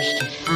finished.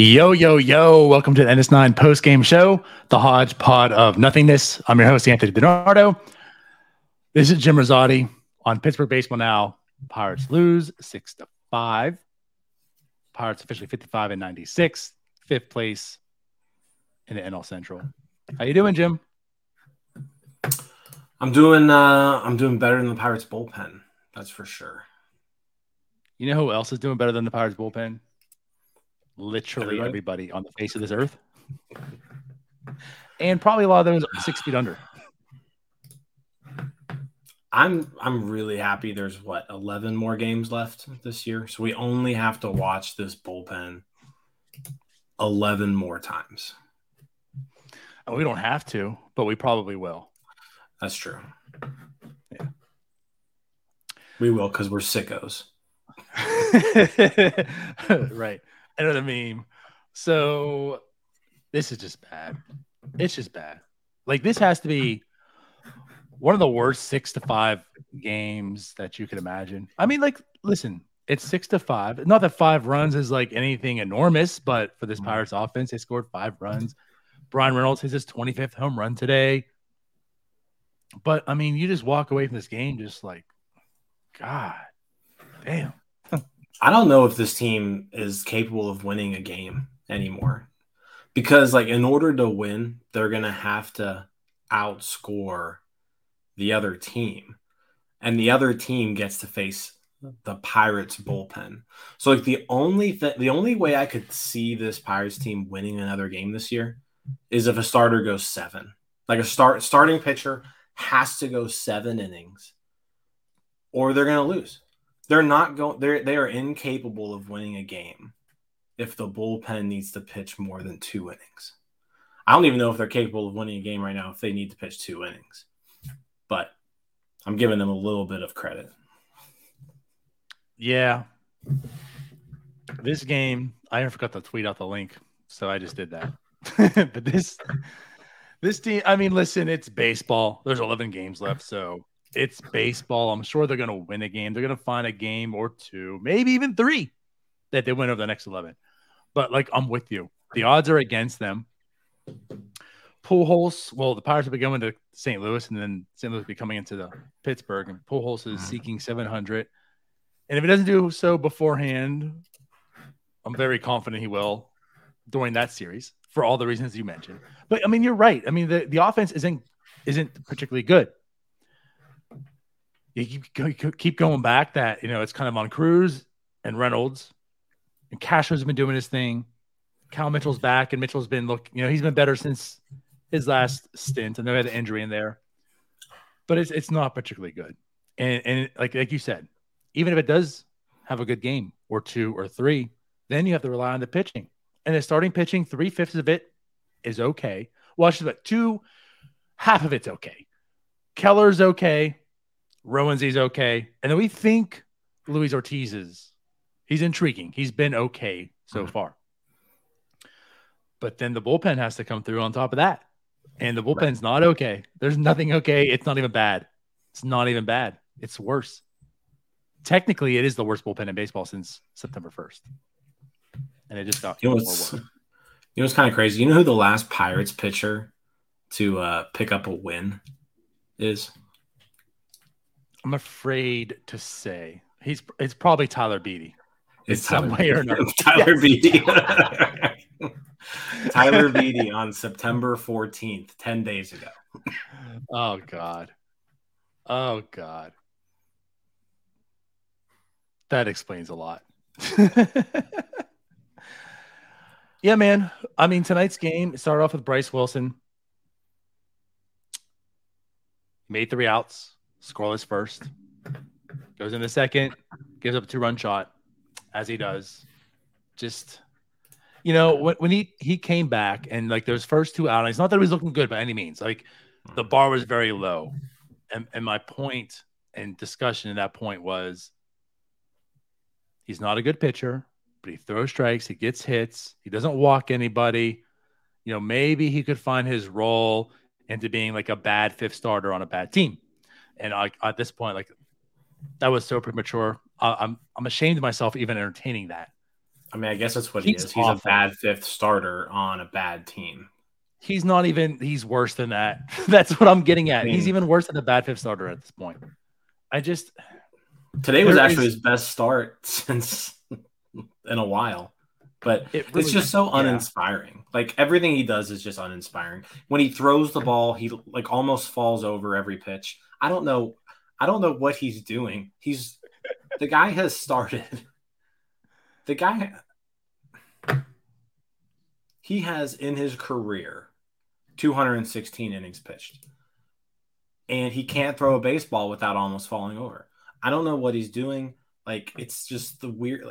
Yo, yo, yo. Welcome to the NS9 post game show, the hodgepod of nothingness. I'm your host, Anthony DiNardo. This is Jim Rosati on Pittsburgh Baseball Now. Pirates lose six to five. Pirates officially 55 and 96, fifth place in the NL Central. How you doing, Jim? I'm doing uh I'm doing better than the Pirates bullpen. That's for sure. You know who else is doing better than the Pirates bullpen? Literally everybody? everybody on the face of this earth, and probably a lot of those six feet under. I'm I'm really happy. There's what 11 more games left this year, so we only have to watch this bullpen 11 more times. We don't have to, but we probably will. That's true. Yeah, we will because we're sickos. right. I know the meme. So this is just bad. It's just bad. Like this has to be one of the worst six to five games that you could imagine. I mean, like, listen, it's six to five. Not that five runs is like anything enormous, but for this mm-hmm. Pirates offense, they scored five runs. Bryan Reynolds hits his 25th home run today. But I mean, you just walk away from this game just like, God damn. I don't know if this team is capable of winning a game anymore. Because like in order to win, they're going to have to outscore the other team. And the other team gets to face the Pirates bullpen. So like the only th- the only way I could see this Pirates team winning another game this year is if a starter goes 7. Like a start starting pitcher has to go 7 innings or they're going to lose. They're not going. They're they are incapable of winning a game if the bullpen needs to pitch more than two innings. I don't even know if they're capable of winning a game right now if they need to pitch two innings. But I'm giving them a little bit of credit. Yeah. This game, I forgot to tweet out the link, so I just did that. but this this team, I mean, listen, it's baseball. There's 11 games left, so it's baseball. I'm sure they're going to win a game. They're going to find a game or two, maybe even three that they win over the next 11. But like, I'm with you. The odds are against them. Pujols, well, the Pirates will be going to St. Louis, and then St. Louis will be coming into the Pittsburgh, and Pujols is mm-hmm. seeking 700. And if he doesn't do so beforehand, I'm very confident he will during that series for all the reasons you mentioned. But I mean, you're right. I mean, the, the offense isn't isn't particularly good you keep, going back that you know it's kind of on Cruz and Reynolds, and Castro's been doing his thing. Cal Mitchell's back, and Mitchell's been look. You know he's been better since his last stint, and they had an injury in there, but it's it's not particularly good. And and like like you said, even if it does have a good game or two or three, then you have to rely on the pitching. And the starting pitching, three fifths of it is okay. Well, but two, half of it's okay. Keller's okay. Roansy okay. And then we think Luis Ortiz is he's intriguing. He's been okay so mm-hmm. far. But then the bullpen has to come through on top of that. And the bullpen's right. not okay. There's nothing okay. It's not even bad. It's not even bad. It's worse. Technically, it is the worst bullpen in baseball since September 1st. And it just got you know what's, you know what's kind of crazy? You know who the last Pirates pitcher to uh, pick up a win is? I'm afraid to say he's it's probably Tyler Beede. It's some way or another. Tyler yes. Beede. Tyler Beede on September 14th, 10 days ago. Oh God. Oh God. That explains a lot. yeah, man. I mean, tonight's game started off with Bryse Wilson. Made three outs scoreless first. Goes in the second, gives up a two run shot, as he does. Just you know, when, when he he came back and like those first two outings, not that he was looking good by any means. Like hmm. the bar was very low, and and my point and discussion at that point was he's not a good pitcher, but he throws strikes, he gets hits, he doesn't walk anybody. You know, maybe he could find his role into being like a bad fifth starter on a bad team. And I, at this point, like that was so premature. I, I'm I'm ashamed of myself even entertaining that. I mean, I guess that's what he is. He's awful. a bad fifth starter on a bad team. He's not even. He's worse than that. that's what I'm getting at. I mean, he's even worse than a bad fifth starter at this point. I just today was actually is, his best start since in a while. But it really, it's just so uninspiring. Yeah. Like everything he does is just uninspiring. When he throws the ball, he like almost falls over every pitch. I don't know. I don't know what he's doing. He's the guy has started. The guy he has in his career 216 innings pitched. And he can't throw a baseball without almost falling over. I don't know what he's doing. Like it's just the weird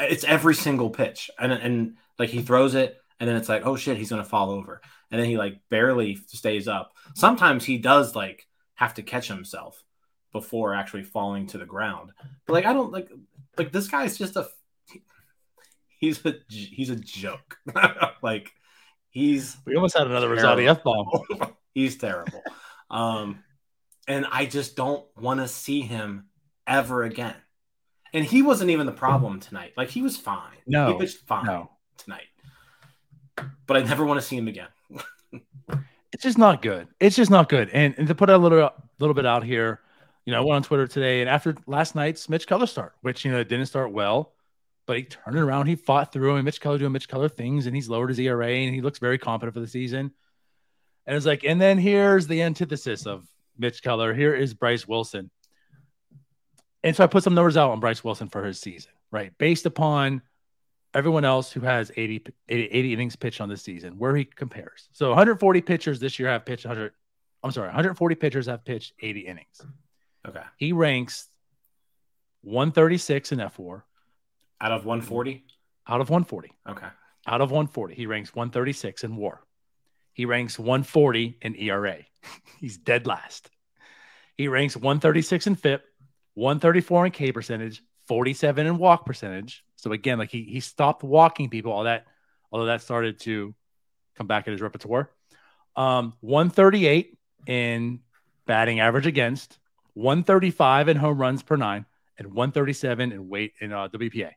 it's every single pitch. And and like he throws it and then it's like, oh shit, he's gonna fall over. And then he like barely stays up. Sometimes he does like have to catch himself before actually falling to the ground. But like I don't like like this guy's just a he's a he's a joke. like he's we almost had another Rosati F bomb. he's terrible. Um and I just don't want to see him ever again. And he wasn't even the problem tonight. Like he was fine. No, he was fine no. tonight. But I never want to see him again. It's just not good. It's just not good. And, and to put a little little bit out here, you know, I went on Twitter today, and after last night's Mitch Keller start, which you know didn't start well, but he turned it around. He fought through, and Mitch Keller doing Mitch Keller things, and he's lowered his ERA, and he looks very confident for the season. And it's like, and then here's the antithesis of Mitch Keller. Here is Bryse Wilson. And so I put some numbers out on Bryse Wilson for his season, right? Based upon everyone else who has 80, 80, 80 innings pitched on this season, where he compares. So 140 pitchers this year have pitched 100. I'm sorry, 140 pitchers have pitched 80 innings. Okay. He ranks 136 in F4. Out of 140? Out of 140. Okay. Out of 140. He ranks 136 in WAR. He ranks 140 in ERA. He's dead last. He ranks 136 in FIP, 134 in K percentage, 47 in walk percentage. So again, like he he stopped walking people. All that, although that started to come back at his repertoire. Um, 138 in batting average against, 135 in home runs per nine, and 137 in weight in uh, WPA.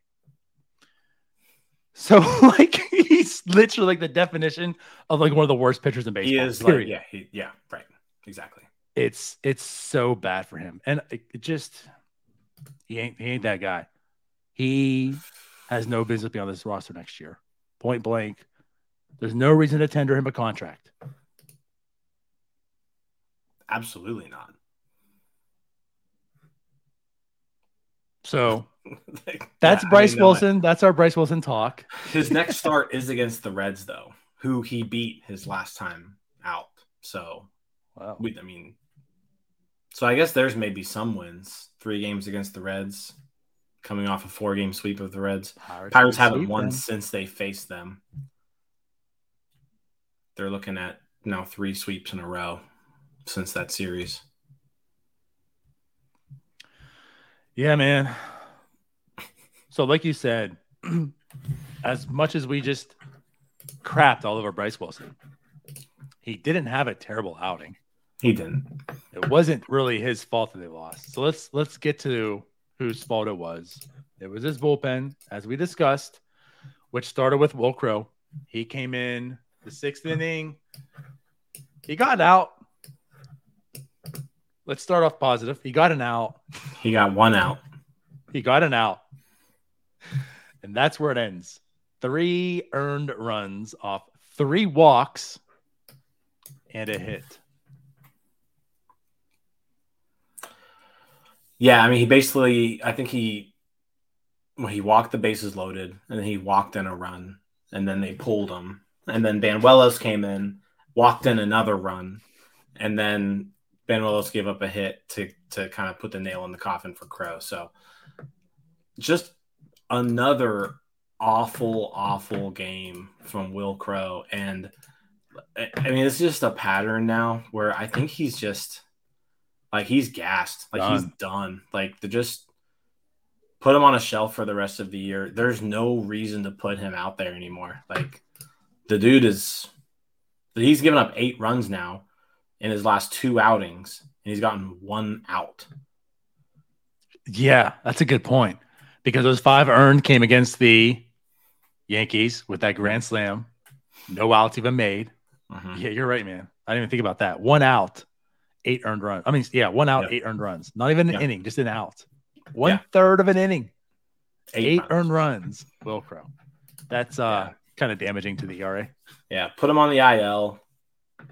So like he's literally like the definition of like one of the worst pitchers in baseball. He is period. like yeah, he, yeah, right. Exactly. It's it's so bad for him. And it, it just he ain't he ain't that guy. He has no business being on this roster next year. Point blank. There's no reason to tender him a contract. Absolutely not. So that's yeah, Bryse I mean, Wilson. that's our Bryse Wilson talk. His next start is against the Reds, though, who he beat his last time out. So, wow. we, I mean, so I guess there's maybe some wins. Three games against the Reds, coming off a four game sweep of the Reds. Pirates, Pirates haven't won them. since they faced them. They're looking at now three sweeps in a row since that series. Yeah, man. So, like you said, as much as we just crapped all over Bryse Wilson, he didn't have a terrible outing. He didn't. It wasn't really his fault that they lost. So let's let's get to whose fault it was. It was his bullpen, as we discussed, which started with Wil Crowe. He came in the sixth inning. He got out let's start off positive. He got an out. He got one out. He got an out. And that's where it ends. Three earned runs off three walks and a hit. Yeah, I mean, he basically, I think he, well, he walked the bases loaded, and then he walked in a run, and then they pulled him, and then Banuelos came in, walked in another run, and then Banuelos gave up a hit to to kind of put the nail in the coffin for Crowe. So just another awful, awful game from Wil Crowe, And I mean, it's just a pattern now where I think he's just like he's gassed, like done. he's done. Like to just put him on a shelf for the rest of the year. There's no reason to put him out there anymore. Like the dude is, he's given up eight runs now in his last two outings, and he's gotten one out. Yeah, that's a good point because those five earned came against the Yankees with that grand slam, no outs even made. Mm-hmm. Yeah, you're right, man. I didn't even think about that. One out, eight earned runs. I mean, yeah, one out, eight earned runs. Not even an inning, just an out. One yeah. third of an inning, eight, eight earned runs. Wil Crowe. That's uh kind of damaging to the ERA. Yeah, put him on the IL.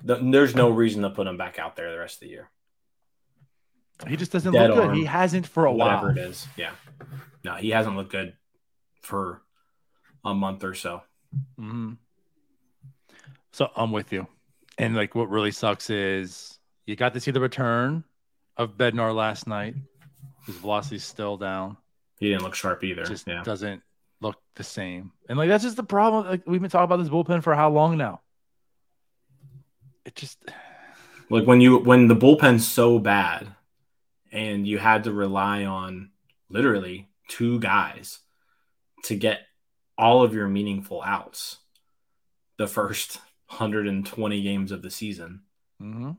There's no reason to put him back out there the rest of the year. He just doesn't Dead look arm, good. He hasn't for a whatever while. it is. Yeah. No, he hasn't looked good for a month or so. Mm-hmm. So I'm with you. And like what really sucks is you got to see the return of Bednar last night. His velocity's still down. He didn't look sharp either. Just yeah. doesn't look the same. And like that's just the problem. Like we've been talking about this bullpen for how long now? It just like when you when the bullpen's so bad and you had to rely on literally two guys to get all of your meaningful outs the first 120 games of the season. Mm-hmm.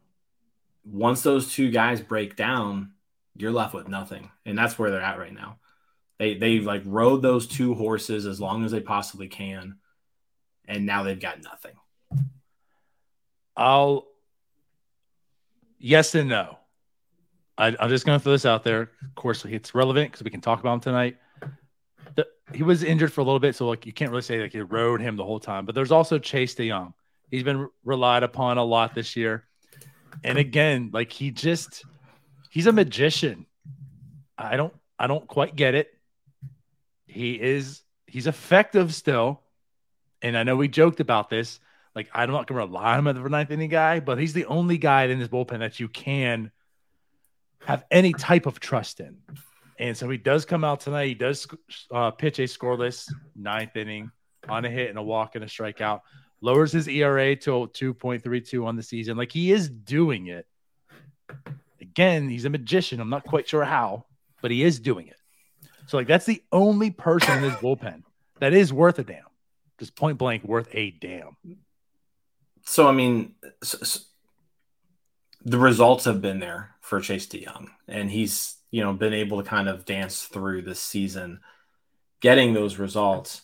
Once those two guys break down, you're left with nothing, and that's where they're at right now. They they like rode those two horses as long as they possibly can, and now they've got nothing. I'll yes and no. I, am just going to throw this out there. Of course, it's relevant because we can talk about him tonight. The, he was injured for a little bit, so like you can't really say like you rode him the whole time. But there's also Chase DeYoung. He's been relied upon a lot this year, and again, like he just he's a magician. I don't I don't quite get it. He is he's effective still, and I know we joked about this. Like I'm not gonna rely on him as the ninth inning guy, but he's the only guy in this bullpen that you can have any type of trust in. And so he does come out tonight. He does uh, pitch a scoreless ninth inning on a hit and a walk and a strikeout. Lowers his ERA to 2.32 on the season. Like he is doing it. Again, he's a magician. I'm not quite sure how, but he is doing it. So like that's the only person in this bullpen that is worth a damn. Just point blank worth a damn. So I mean, so, so the results have been there for Chase DeYoung, and he's you know been able to kind of dance through this season, getting those results.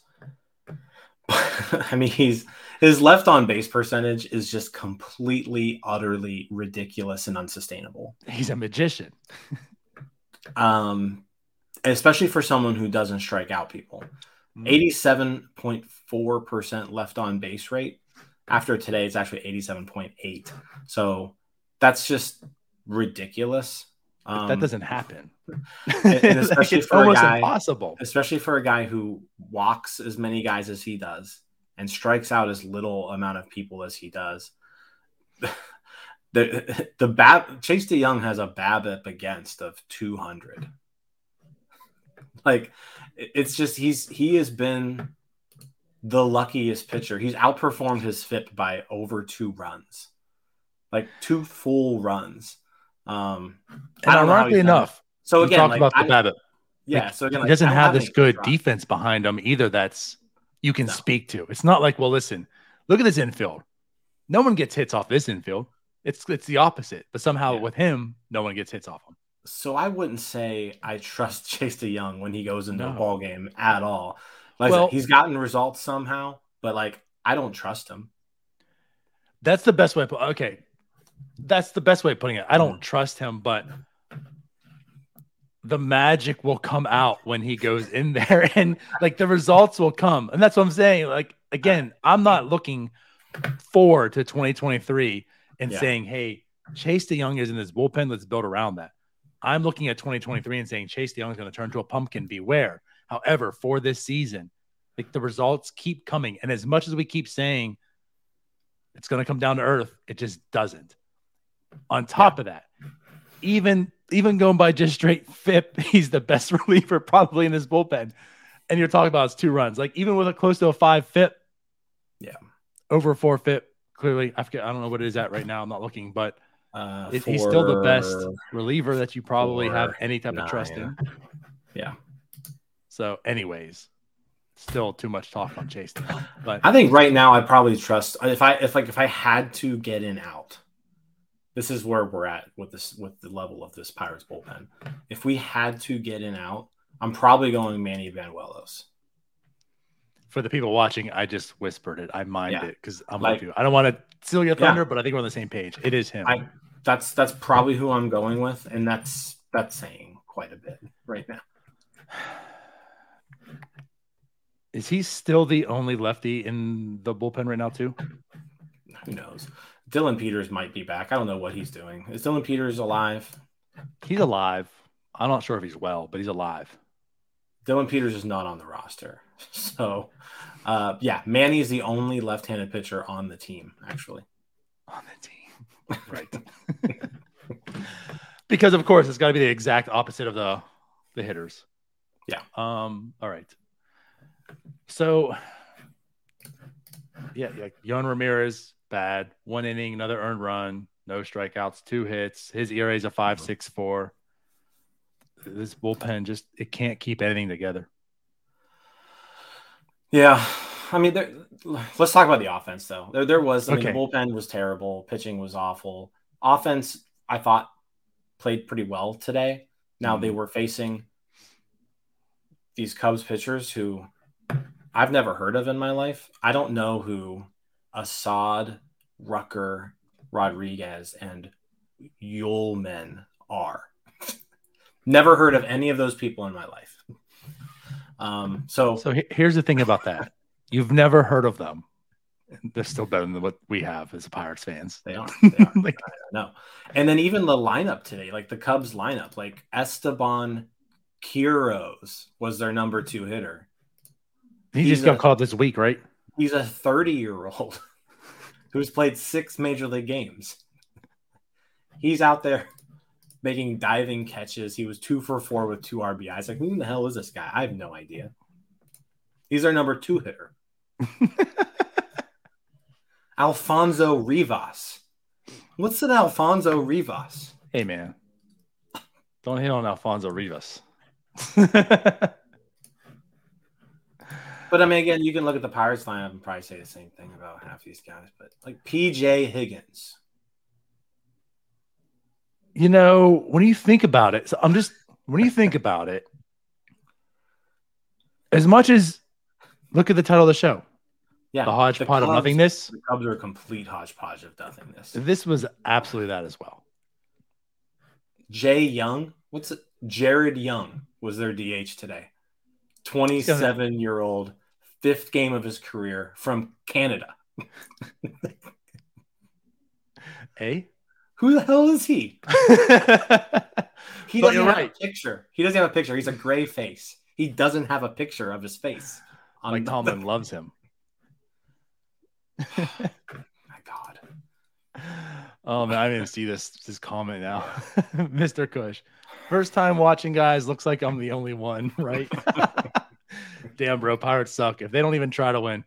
I mean, he's his left on base percentage is just completely, utterly ridiculous and unsustainable. He's a magician. um, especially for someone who doesn't strike out people. Mm. Eighty-seven point four percent left on base rate. After today, it's actually eighty-seven point eight. So that's just ridiculous. Um, that doesn't happen. And, and especially like for a guy, impossible. Especially for a guy who walks as many guys as he does and strikes out as little amount of people as he does. the the Bab- Chase DeYoung has a BABIP against of 200. Like it's just he's he has been the luckiest pitcher. He's outperformed his FIP by over two runs like two full runs. Um, and ironically enough, so again, like, about the BABIP. Yeah, like, so again, he doesn't have this good defense behind him either. That's you can no. speak to. It's not like, well, listen, look at this infield. No one gets hits off this infield. It's it's the opposite. But somehow yeah. with him, no one gets hits off him. So I wouldn't say I trust Chase DeYoung when he goes into no. a ball game at all. Like well, he's gotten results somehow, but like I don't trust him. That's the best way. Okay, that's the best way of putting it. I don't mm. trust him, but the magic will come out when he goes in there and like the results will come. And that's what I'm saying. Like, again, I'm not looking forward to 2023 and yeah. saying, hey, Chase DeYoung is in this bullpen. Let's build around that. I'm looking at 2023 and saying Chase DeYoung is going to turn to a pumpkin. Beware. However, for this season, like the results keep coming. And as much as we keep saying it's going to come down to earth, it just doesn't On top of that, even even going by just straight FIP, he's the best reliever probably in this bullpen. And you're talking about his two runs. Like even with a close to a five FIP, Yeah. over four FIP. Clearly, I forget. I don't know what it is at right now. I'm not looking, but Uh, it- he's still the best reliever that you probably have any type of trust in. Yeah. So, anyways, still too much talk on Chase. now, But I think right now I probably trust if I if like if I had to get in out. This is where we're at with this with the level of this Pirates bullpen. If we had to get in out, I'm probably going Manny Banuelos. for the people watching, I just whispered it. I mind Yeah. it because I'm Like- with you. I don't want to steal your Yeah. thunder, but I think we're on the same page. It is him. I that's that's probably who I'm going with, and that's that's saying quite a bit right now. Is he still the only lefty in the bullpen right now, too? Who knows? Dylan Peters might be back. I don't know what he's doing. Is Dylan Peters alive? He's alive. I'm not sure if he's well, but he's alive. Dylan Peters is not on the roster. So, uh, yeah, Manny is the only left-handed pitcher on the team, actually. on the team. Right. because of course it's got to be the exact opposite of the the hitters. Yeah. Um all right. So yeah, yeah, Yon Ramirez bad. One inning, another earned run, no strikeouts, two hits. His ERA is a 5.64. Mm-hmm. This bullpen just it can't keep anything together. Yeah, I mean, there, let's talk about the offense though. There, there was. I mean, the bullpen was terrible. Pitching was awful. Offense, I thought, played pretty well today. Now they mm-hmm. were facing these Cubs pitchers who I've never heard of in my life. I don't know who Assad, Rucker, Rodriguez, and Uelmen are. never heard of any of those people in my life. Um, so So here's the thing about that. You've never heard of them. They're still better than what we have as Pirates fans. they are. They are. like No. And then even the lineup today, like the Cubs lineup, like Esteban Quiroz was their number two hitter. he He's just got a- called this week, right? He's a 30 year old who's played six major league games. He's out there making diving catches. He was two for four with two RBIs. Like, who the hell is this guy? I have no idea. He's our number two hitter. Alfonso Rivas. What's an Alfonso Rivas? Hey man, don't hit on Alfonso Rivas. But I mean, again, you can look at the Pirates lineup and probably say the same thing about half these guys. But like PJ Higgins, you know, when you think about it, so I'm just when you think about it, as much as look at the title of the show, yeah, the hodgepodge of Cubs- nothingness. The Cubs are a complete hodgepodge of nothingness. This was absolutely that as well. Jay Young, what's it? Jared Young was their DH today. 27 year old, fifth game of his career from Canada. Hey, eh? Who the hell is he? He doesn't have right. a picture. He doesn't have a picture. He's a gray face. He doesn't have a picture of his face. on like the- Tomlin loves him. My God. Oh man, I didn't see this this comment now, Mr. Cush. First time watching, guys. Looks like I'm the only one, right? Damn, bro, Pirates suck. If they don't even try to win,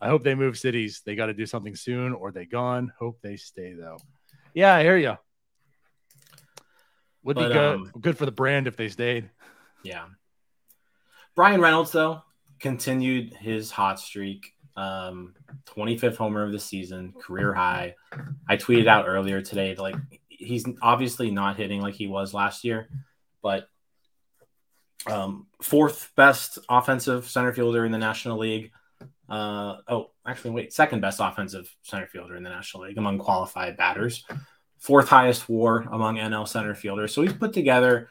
I hope they move cities. They got to do something soon, or they gone. Hope they stay though. Yeah, I hear you. Would But, be good. um, good for the brand if they stayed. Yeah. Bryan Reynolds, though, continued his hot streak. Um, 25th homer of the season, career high. I tweeted out earlier today, like he's obviously not hitting like he was last year, but um, fourth best offensive center fielder in the National League. Uh, oh, actually, wait, second best offensive center fielder in the National League among qualified batters. Fourth highest WAR among NL center fielders. So he's put together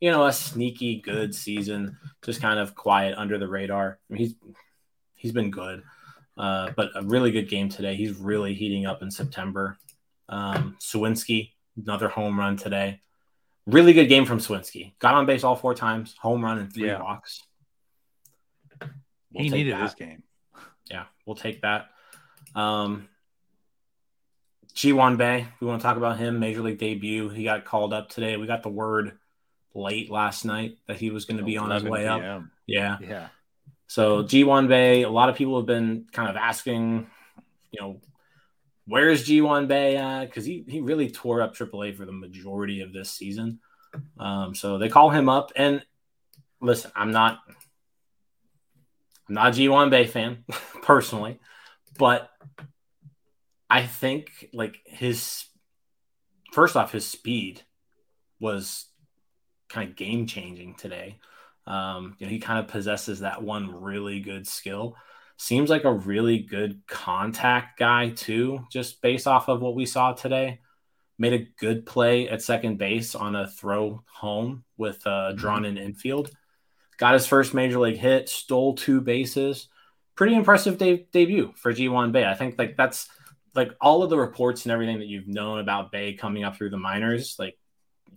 you know, a sneaky good season, just kind of quiet under the radar. I mean, he's he's been good, uh, but a really good game today. He's really heating up in September. Um, Suwinski, another home run today. Really good game from Suwinski. Got on base all four times, home run and three Yeah. walks. We'll he needed that. this game. Yeah, we'll take that. Um, Ji-hwan Bae, we want to talk about him. Major League debut. He got called up today. We got the word late last night that he was going to be on his way up. Yeah. Yeah. So Ji-hwan Bae, a lot of people have been kind of asking, you know, where's Ji-hwan Bae at? Because he, he really tore up AAA for the majority of this season. Um, so they call him up. And listen, I'm not I'm not a Ji-hwan Bae fan personally, but I think like his first off, his speed was kind of game changing today. Um, you know, he kind of possesses that one really good skill. Seems like a really good contact guy too, just based off of what we saw today. Made a good play at second base on a throw home with uh, mm-hmm. drawn in infield. Got his first major league hit, stole two bases. Pretty impressive de- debut for Ji-hwan Bae. I think like that's like all of the reports and everything that you've known about Bae coming up through the minors. Like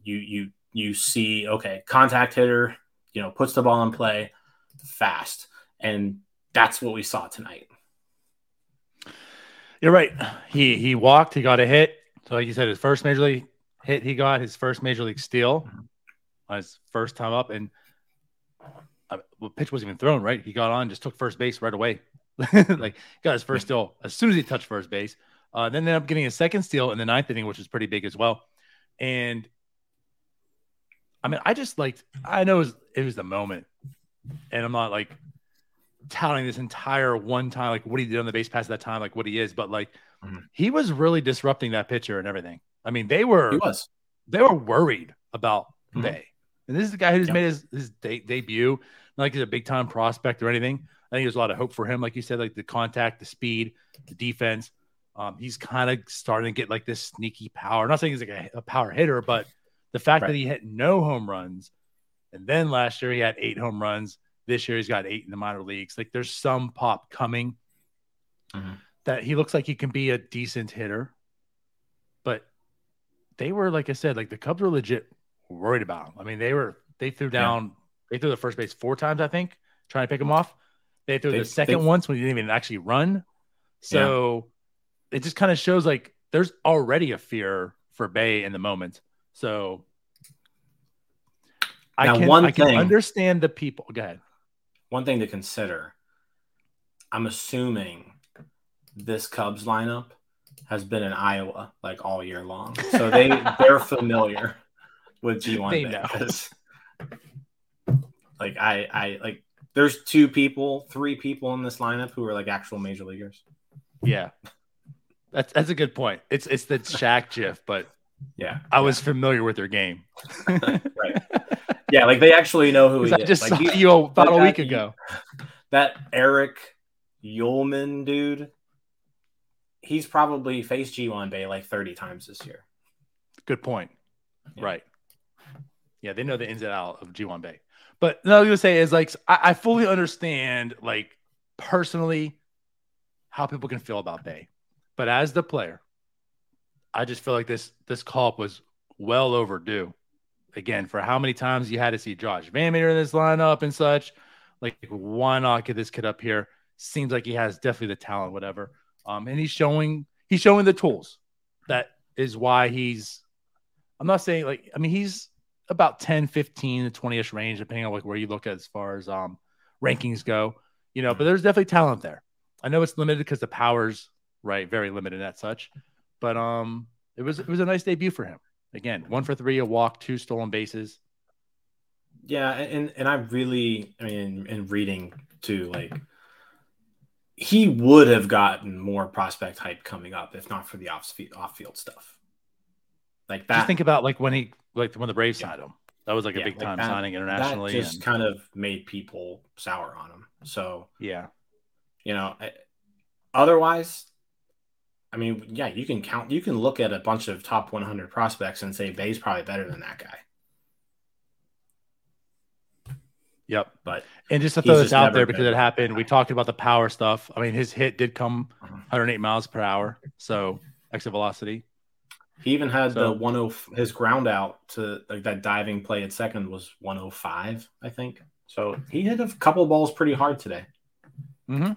you you you see okay contact hitter you know puts the ball in play fast and that's what we saw tonight. You're right. He he walked he got a hit. So like you said his first major league hit he got his first major league steal on his first time up and uh, well, pitch wasn't even thrown right? He got on just took first base right away. Like got his first steal as soon as he touched first base. Uh, then ended up getting a second steal in the ninth inning which was pretty big as well. And I mean, I just liked. I know it was, it was the moment, and I'm not like touting this entire one time like what he did on the base pass at that time, like what he is, but like mm-hmm. he was really disrupting that pitcher and everything. I mean, they were he was they were worried about mm-hmm. Bae, and this is the guy who's made his his de- debut. Not like he's a big time prospect or anything. I think there's a lot of hope for him, like you said, like the contact, the speed, the defense. Um, he's kind of starting to get like this sneaky power. I'm not saying he's like a, a power hitter, but the fact right. that he hit no home runs, and then last year he had eight home runs. This year he's got eight in the minor leagues. Like there's some pop coming mm-hmm. that he looks like he can be a decent hitter. But they were, like I said, like the Cubs were legit worried about him. I mean, they were they threw down, yeah. they threw the first base four times, I think, trying to pick him off. They threw they, the second they, once when he didn't even actually run. So yeah. it just kind of shows like there's already a fear for Bae in the moment. So now, I can, one I can thing, understand the people. Go ahead. One thing to consider. I'm assuming this Cubs lineup has been in Iowa like all year long, so they they're familiar with Ji-hwan because, like I I like there's two people, three people in this lineup who are like actual major leaguers. Yeah, that's that's a good point. It's it's the Shaq GIF, but yeah, I was familiar with their game. right. Yeah, like they actually know who he I is. just like, saw you about a week ago. That Eric Uelmen dude, he's probably faced Ji-hwan Bae like 30 times this year. Good point. Yeah. Right. Yeah, they know the ins and out of Ji-hwan Bae. But no, I was gonna say is like I, I fully understand like personally how people can feel about Bae. But as the player, I just feel like this this call up was well overdue. Again, for how many times you had to see Josh VanMeter in this lineup and such, like why not get this kid up here? Seems like he has definitely the talent, whatever. Um, and he's showing he's showing the tools. That is why he's. I'm not saying like I mean he's about 10, 15 to 20ish range, depending on like where you look at as far as um rankings go. You know, but there's definitely talent there. I know it's limited because the powers right very limited at such. But um, it was it was a nice debut for him. Again, one for three, a walk, two stolen bases. Yeah, and and I really, I mean, in reading too, like he would have gotten more prospect hype coming up if not for the off off field stuff. Like that. Just think about like when he like when the Braves yeah. signed him. That was like yeah, a big time that, signing internationally. That just and... kind of made people sour on him. So yeah, you know, otherwise I mean, yeah, you can count. You can look at a bunch of top 100 prospects and say Bae's probably better than that guy. Yep. But and just to throw this out there because it happened, we talked about the power stuff. I mean, his hit did come 108 uh-huh. miles per hour, so exit velocity. He even had so, the 10 his ground out to like that diving play at second was 105, I think. So he hit a couple balls pretty hard today. Mm-hmm.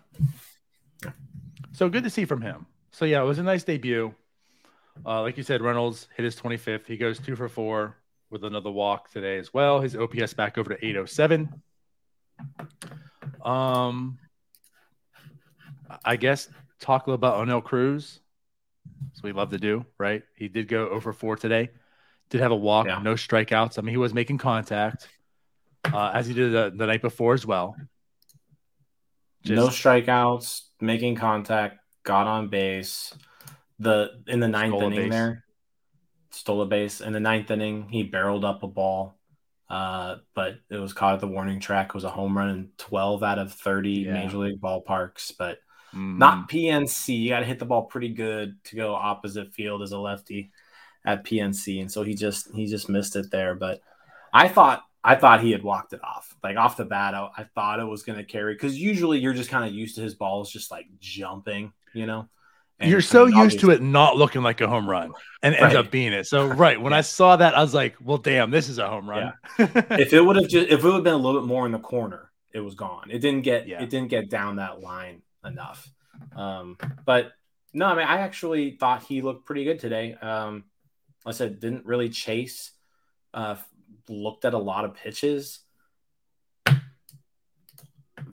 So good to see from him. So yeah, it was a nice debut. Uh, like you said, Reynolds hit his 25th. He goes two for four with another walk today as well. His OPS back over to 807. Um, I guess talk a little about Oneil Cruz. So we love to do, right? He did go over four today. Did have a walk, Yeah. no strikeouts. I mean, he was making contact, uh, as he did the, the night before as well. no strikeouts, making contact, got on base. The in the ninth Stole inning there, stole a base. In the ninth inning, he barreled up a ball, uh, but it was caught at the warning track. It was a home run in twelve out of thirty Yeah. major league ballparks, but Mhm. not PNC. You got to hit the ball pretty good to go opposite field as a lefty at PNC, and so he just he just missed it there. But I thought I thought he had walked it off. Like off the bat, I, I thought it was going to carry because usually you're just kind of used to his balls just like jumping, you know. And, You're so used to it not looking like a home run and ends Right. up being it. So right when I saw that, I was like, "Well, damn, this is a home run." if it would have just if it would have been a little bit more in the corner, it was gone. It didn't get Yeah. it didn't get down that line enough. Um, but no, I mean I actually thought he looked pretty good today. Um, like I said didn't really chase. Uh, looked at a lot of pitches.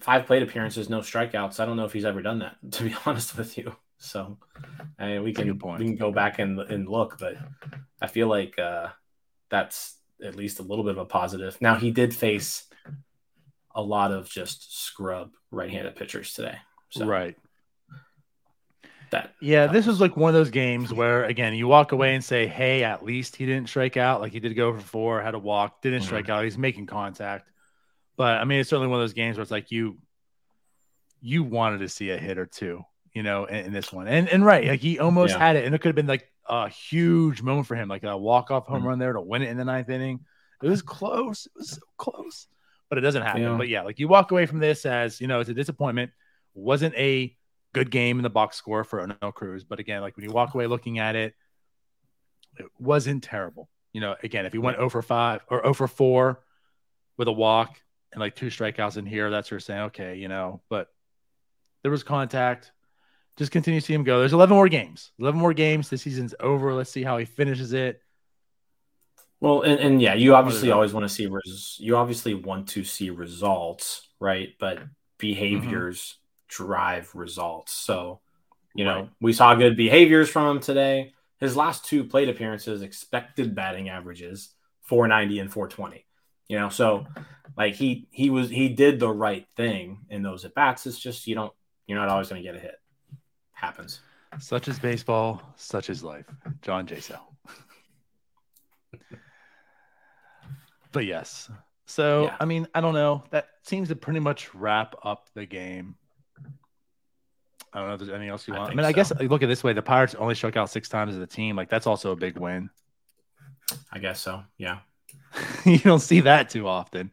Five plate appearances, no strikeouts. I don't know if he's ever done that, to be honest with you. So, I mean, we can point. we can go back and and look, but I feel like uh, that's at least a little bit of a positive. Now he did face a lot of just scrub right-handed pitchers today. So Right. that Yeah, this was like one of those games where again you walk away and say, "Hey, at least he didn't strike out. Like he did go for four, had a walk, didn't Mhm. strike out. He's making contact." But I mean, it's certainly one of those games where it's like you you wanted to see a hit or two, you know, in, in this one. And and right, like he almost Yeah. had it, and it could have been like a huge moment for him, like a walk off home Mhm. run there to win it in the ninth inning. It was close. It was so close, but it doesn't happen. Yeah. But yeah, like you walk away from this as you know, it's a disappointment. Wasn't a good game in the box score for Oneil Cruz. But again, like when you walk away looking at it, it wasn't terrible. You know, again, if he went over five or over four with a walk and like two strikeouts in here, that's you're saying, okay, you know, but there was contact. Just continue to see him go. There's 11 more games. 11 more games. The season's over. Let's see how he finishes it. well, and, and yeah, you obviously always want to see res- you obviously want to see results, right? But behaviors drive results. So, you know, Right. we saw good behaviors from him today. His last two plate appearances, expected batting averages 490 and 420. You know, so like he he was he did the right thing in those at bats. It's just you don't you're not always going to get a hit. Happens. Such is baseball, such is life. John J. Sell. but yes. So, Yeah. I mean, I don't know. That seems to pretty much wrap up the game. I don't know if there's anything else you want. I, think mean, I guess look at this way: the Pirates only struck out six times as a team. Like that's also a big win. I guess so. Yeah. you don't see that too often.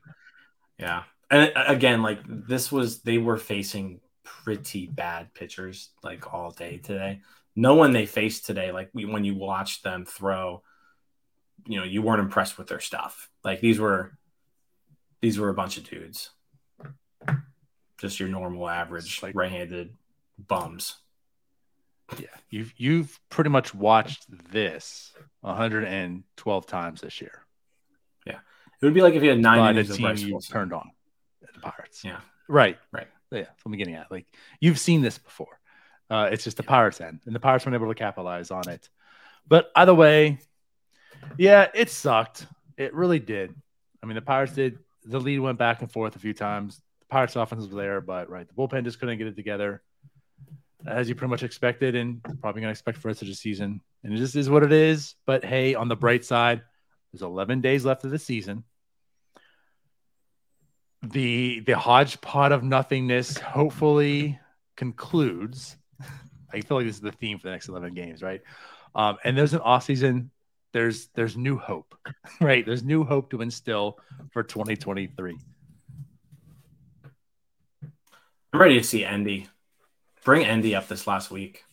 Yeah. And again, like this was they were facing pretty bad pitchers like all day today. No one they faced today, like we, when you watched them throw, you know, you weren't impressed with their stuff. Like these were these were a bunch of dudes. Just your normal average Like- right-handed bums. Yeah, you've you've pretty much watched this 112 times this year It would be like if you had nine innings of Bryse Wilson. turned on, the Pirates. Yeah. right, Right. Yeah, that's what I'm getting at. Like you've seen this before. Uh, it's just the Pirates end, and the Pirates weren't able to capitalize on it. But either way, yeah, it sucked. It really did. I mean, the Pirates did. The lead went back and forth a few times. The Pirates' offense was there, but right, the bullpen just couldn't get it together, as you pretty much expected, and probably gonna expect for the rest of the season. And it just is what it is. But hey, on the bright side, there's 11 days left of the season. The the hodgepodge of nothingness hopefully concludes. I feel like this is the theme for the next 11 games, right? Um, and there's an off season. There's there's new hope, right? There's new hope to instill for 2023. I'm ready to see Endy. Bring Endy up this last week.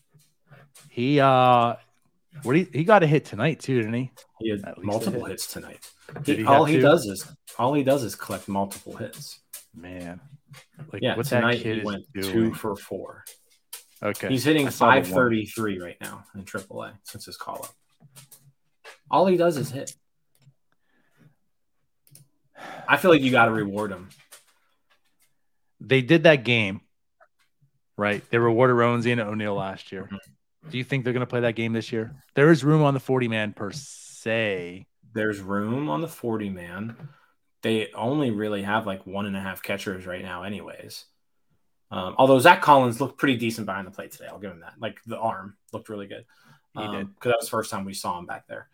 He uh, what he he got a hit tonight too, didn't he? He had At least a multiple hit. hits tonight. He- he all he to? does is all he does is collect multiple hits. Man, like Yeah, what tonight that kid he went doing. two for four. Okay. He's hitting I saw the one. 533 right now in AAA since his call up. All he does is hit. I feel like you got to reward him. They did that game, right? They rewarded Roansy and Oneil last year. Mhm. Do you think they're going to play that game this year? There is room on the 40 man per se. There's room on the 40 man. They only really have like one and a half catchers right now, anyways. Um, although Zach Collins looked pretty decent behind the plate today, I'll give him that. Like the arm looked really good. He did. because that was the first time we saw him back there.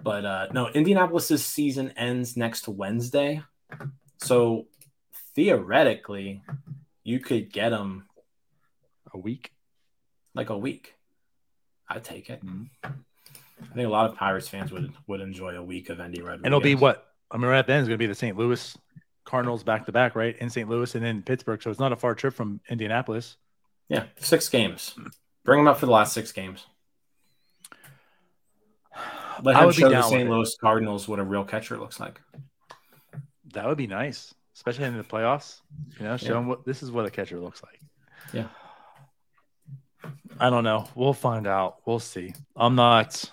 But uh, no, Indianapolis's season ends next Wednesday, so theoretically, you could get him A week. like a week. I'd take it. Mhm. I think a lot of Pirates fans would would enjoy a week of Endy Rodriguez. And it'll be what? I mean, right at the end is going to be the St. Louis Cardinals back to back, right? In St. Louis and then Pittsburgh. So it's not a far trip from Indianapolis. Yeah, six games. Bring him up for the last six games. Let I him would show the St. Louis Cardinals what a real catcher looks like. That would be nice, especially in the playoffs. You know, show Yeah. them what this is what a catcher looks like. Yeah. I don't know. We'll find out. We'll see. I'm not.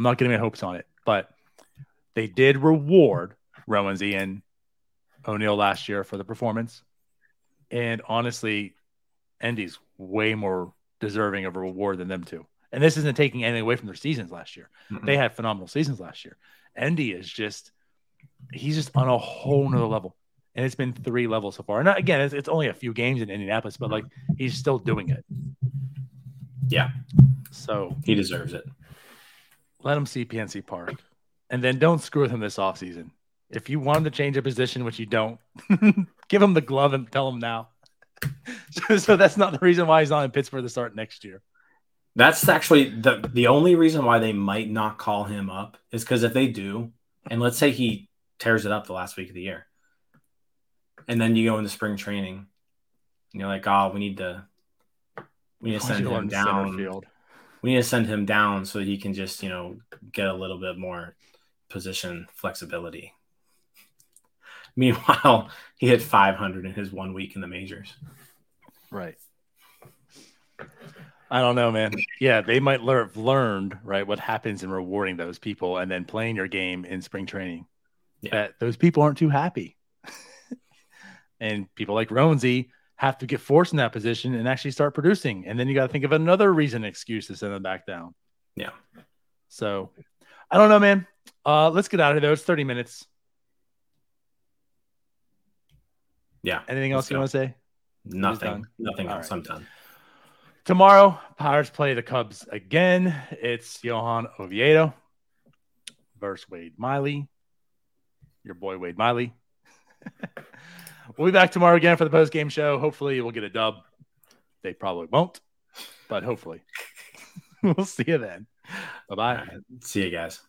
I'm not getting my hopes on it, but they did reward Roansy and Oneil last year for the performance, and honestly, Endy's way more deserving of a reward than them two. And this isn't taking anything away from their seasons last year. Mhm. They had phenomenal seasons last year. Endy is just he's just on a whole nother level. And it's been three levels so far. And again, it's, it's only a few games in Indianapolis, but like he's still doing it. Yeah, So he deserves it. Let him see PNC Park. And then don't screw with him this offseason. If you want him to change a position, which you don't, give him the glove and tell him now. so, so that's not the reason why he's not in Pittsburgh to start next year. That's actually the the only reason why they might not call him up is because if they do, and let's say he tears it up the last week of the year, and then you go into spring training, and you're like, oh, we need to we need to send him down. Field. We need to send him down so that he can just you know get a little bit more position flexibility. Meanwhile, he hit 500 in his one week in the majors. Right. I don't know, man. Yeah, they might lear- have learned right what happens in rewarding those people and then playing your game in spring training. Yeah. That those people aren't too happy, and people like Roansy have to get forced in that position and actually start producing. And then you got to think of another reason, excuse to send them back down. Yeah. So I don't know, man. Uh, let's get out of here though. It's thirty minutes. Yeah. Anything else you want to say? Nothing. Nothing All else. right. I'm done. Tomorrow, Pirates play the Cubs again. It's Johan Oviedo versus Wade Miley. Your boy Wade Miley. we'll be back tomorrow again for the post game show. Hopefully, we'll get a dub. They probably won't, but hopefully. we'll see you then. Bye bye. Right. See you guys.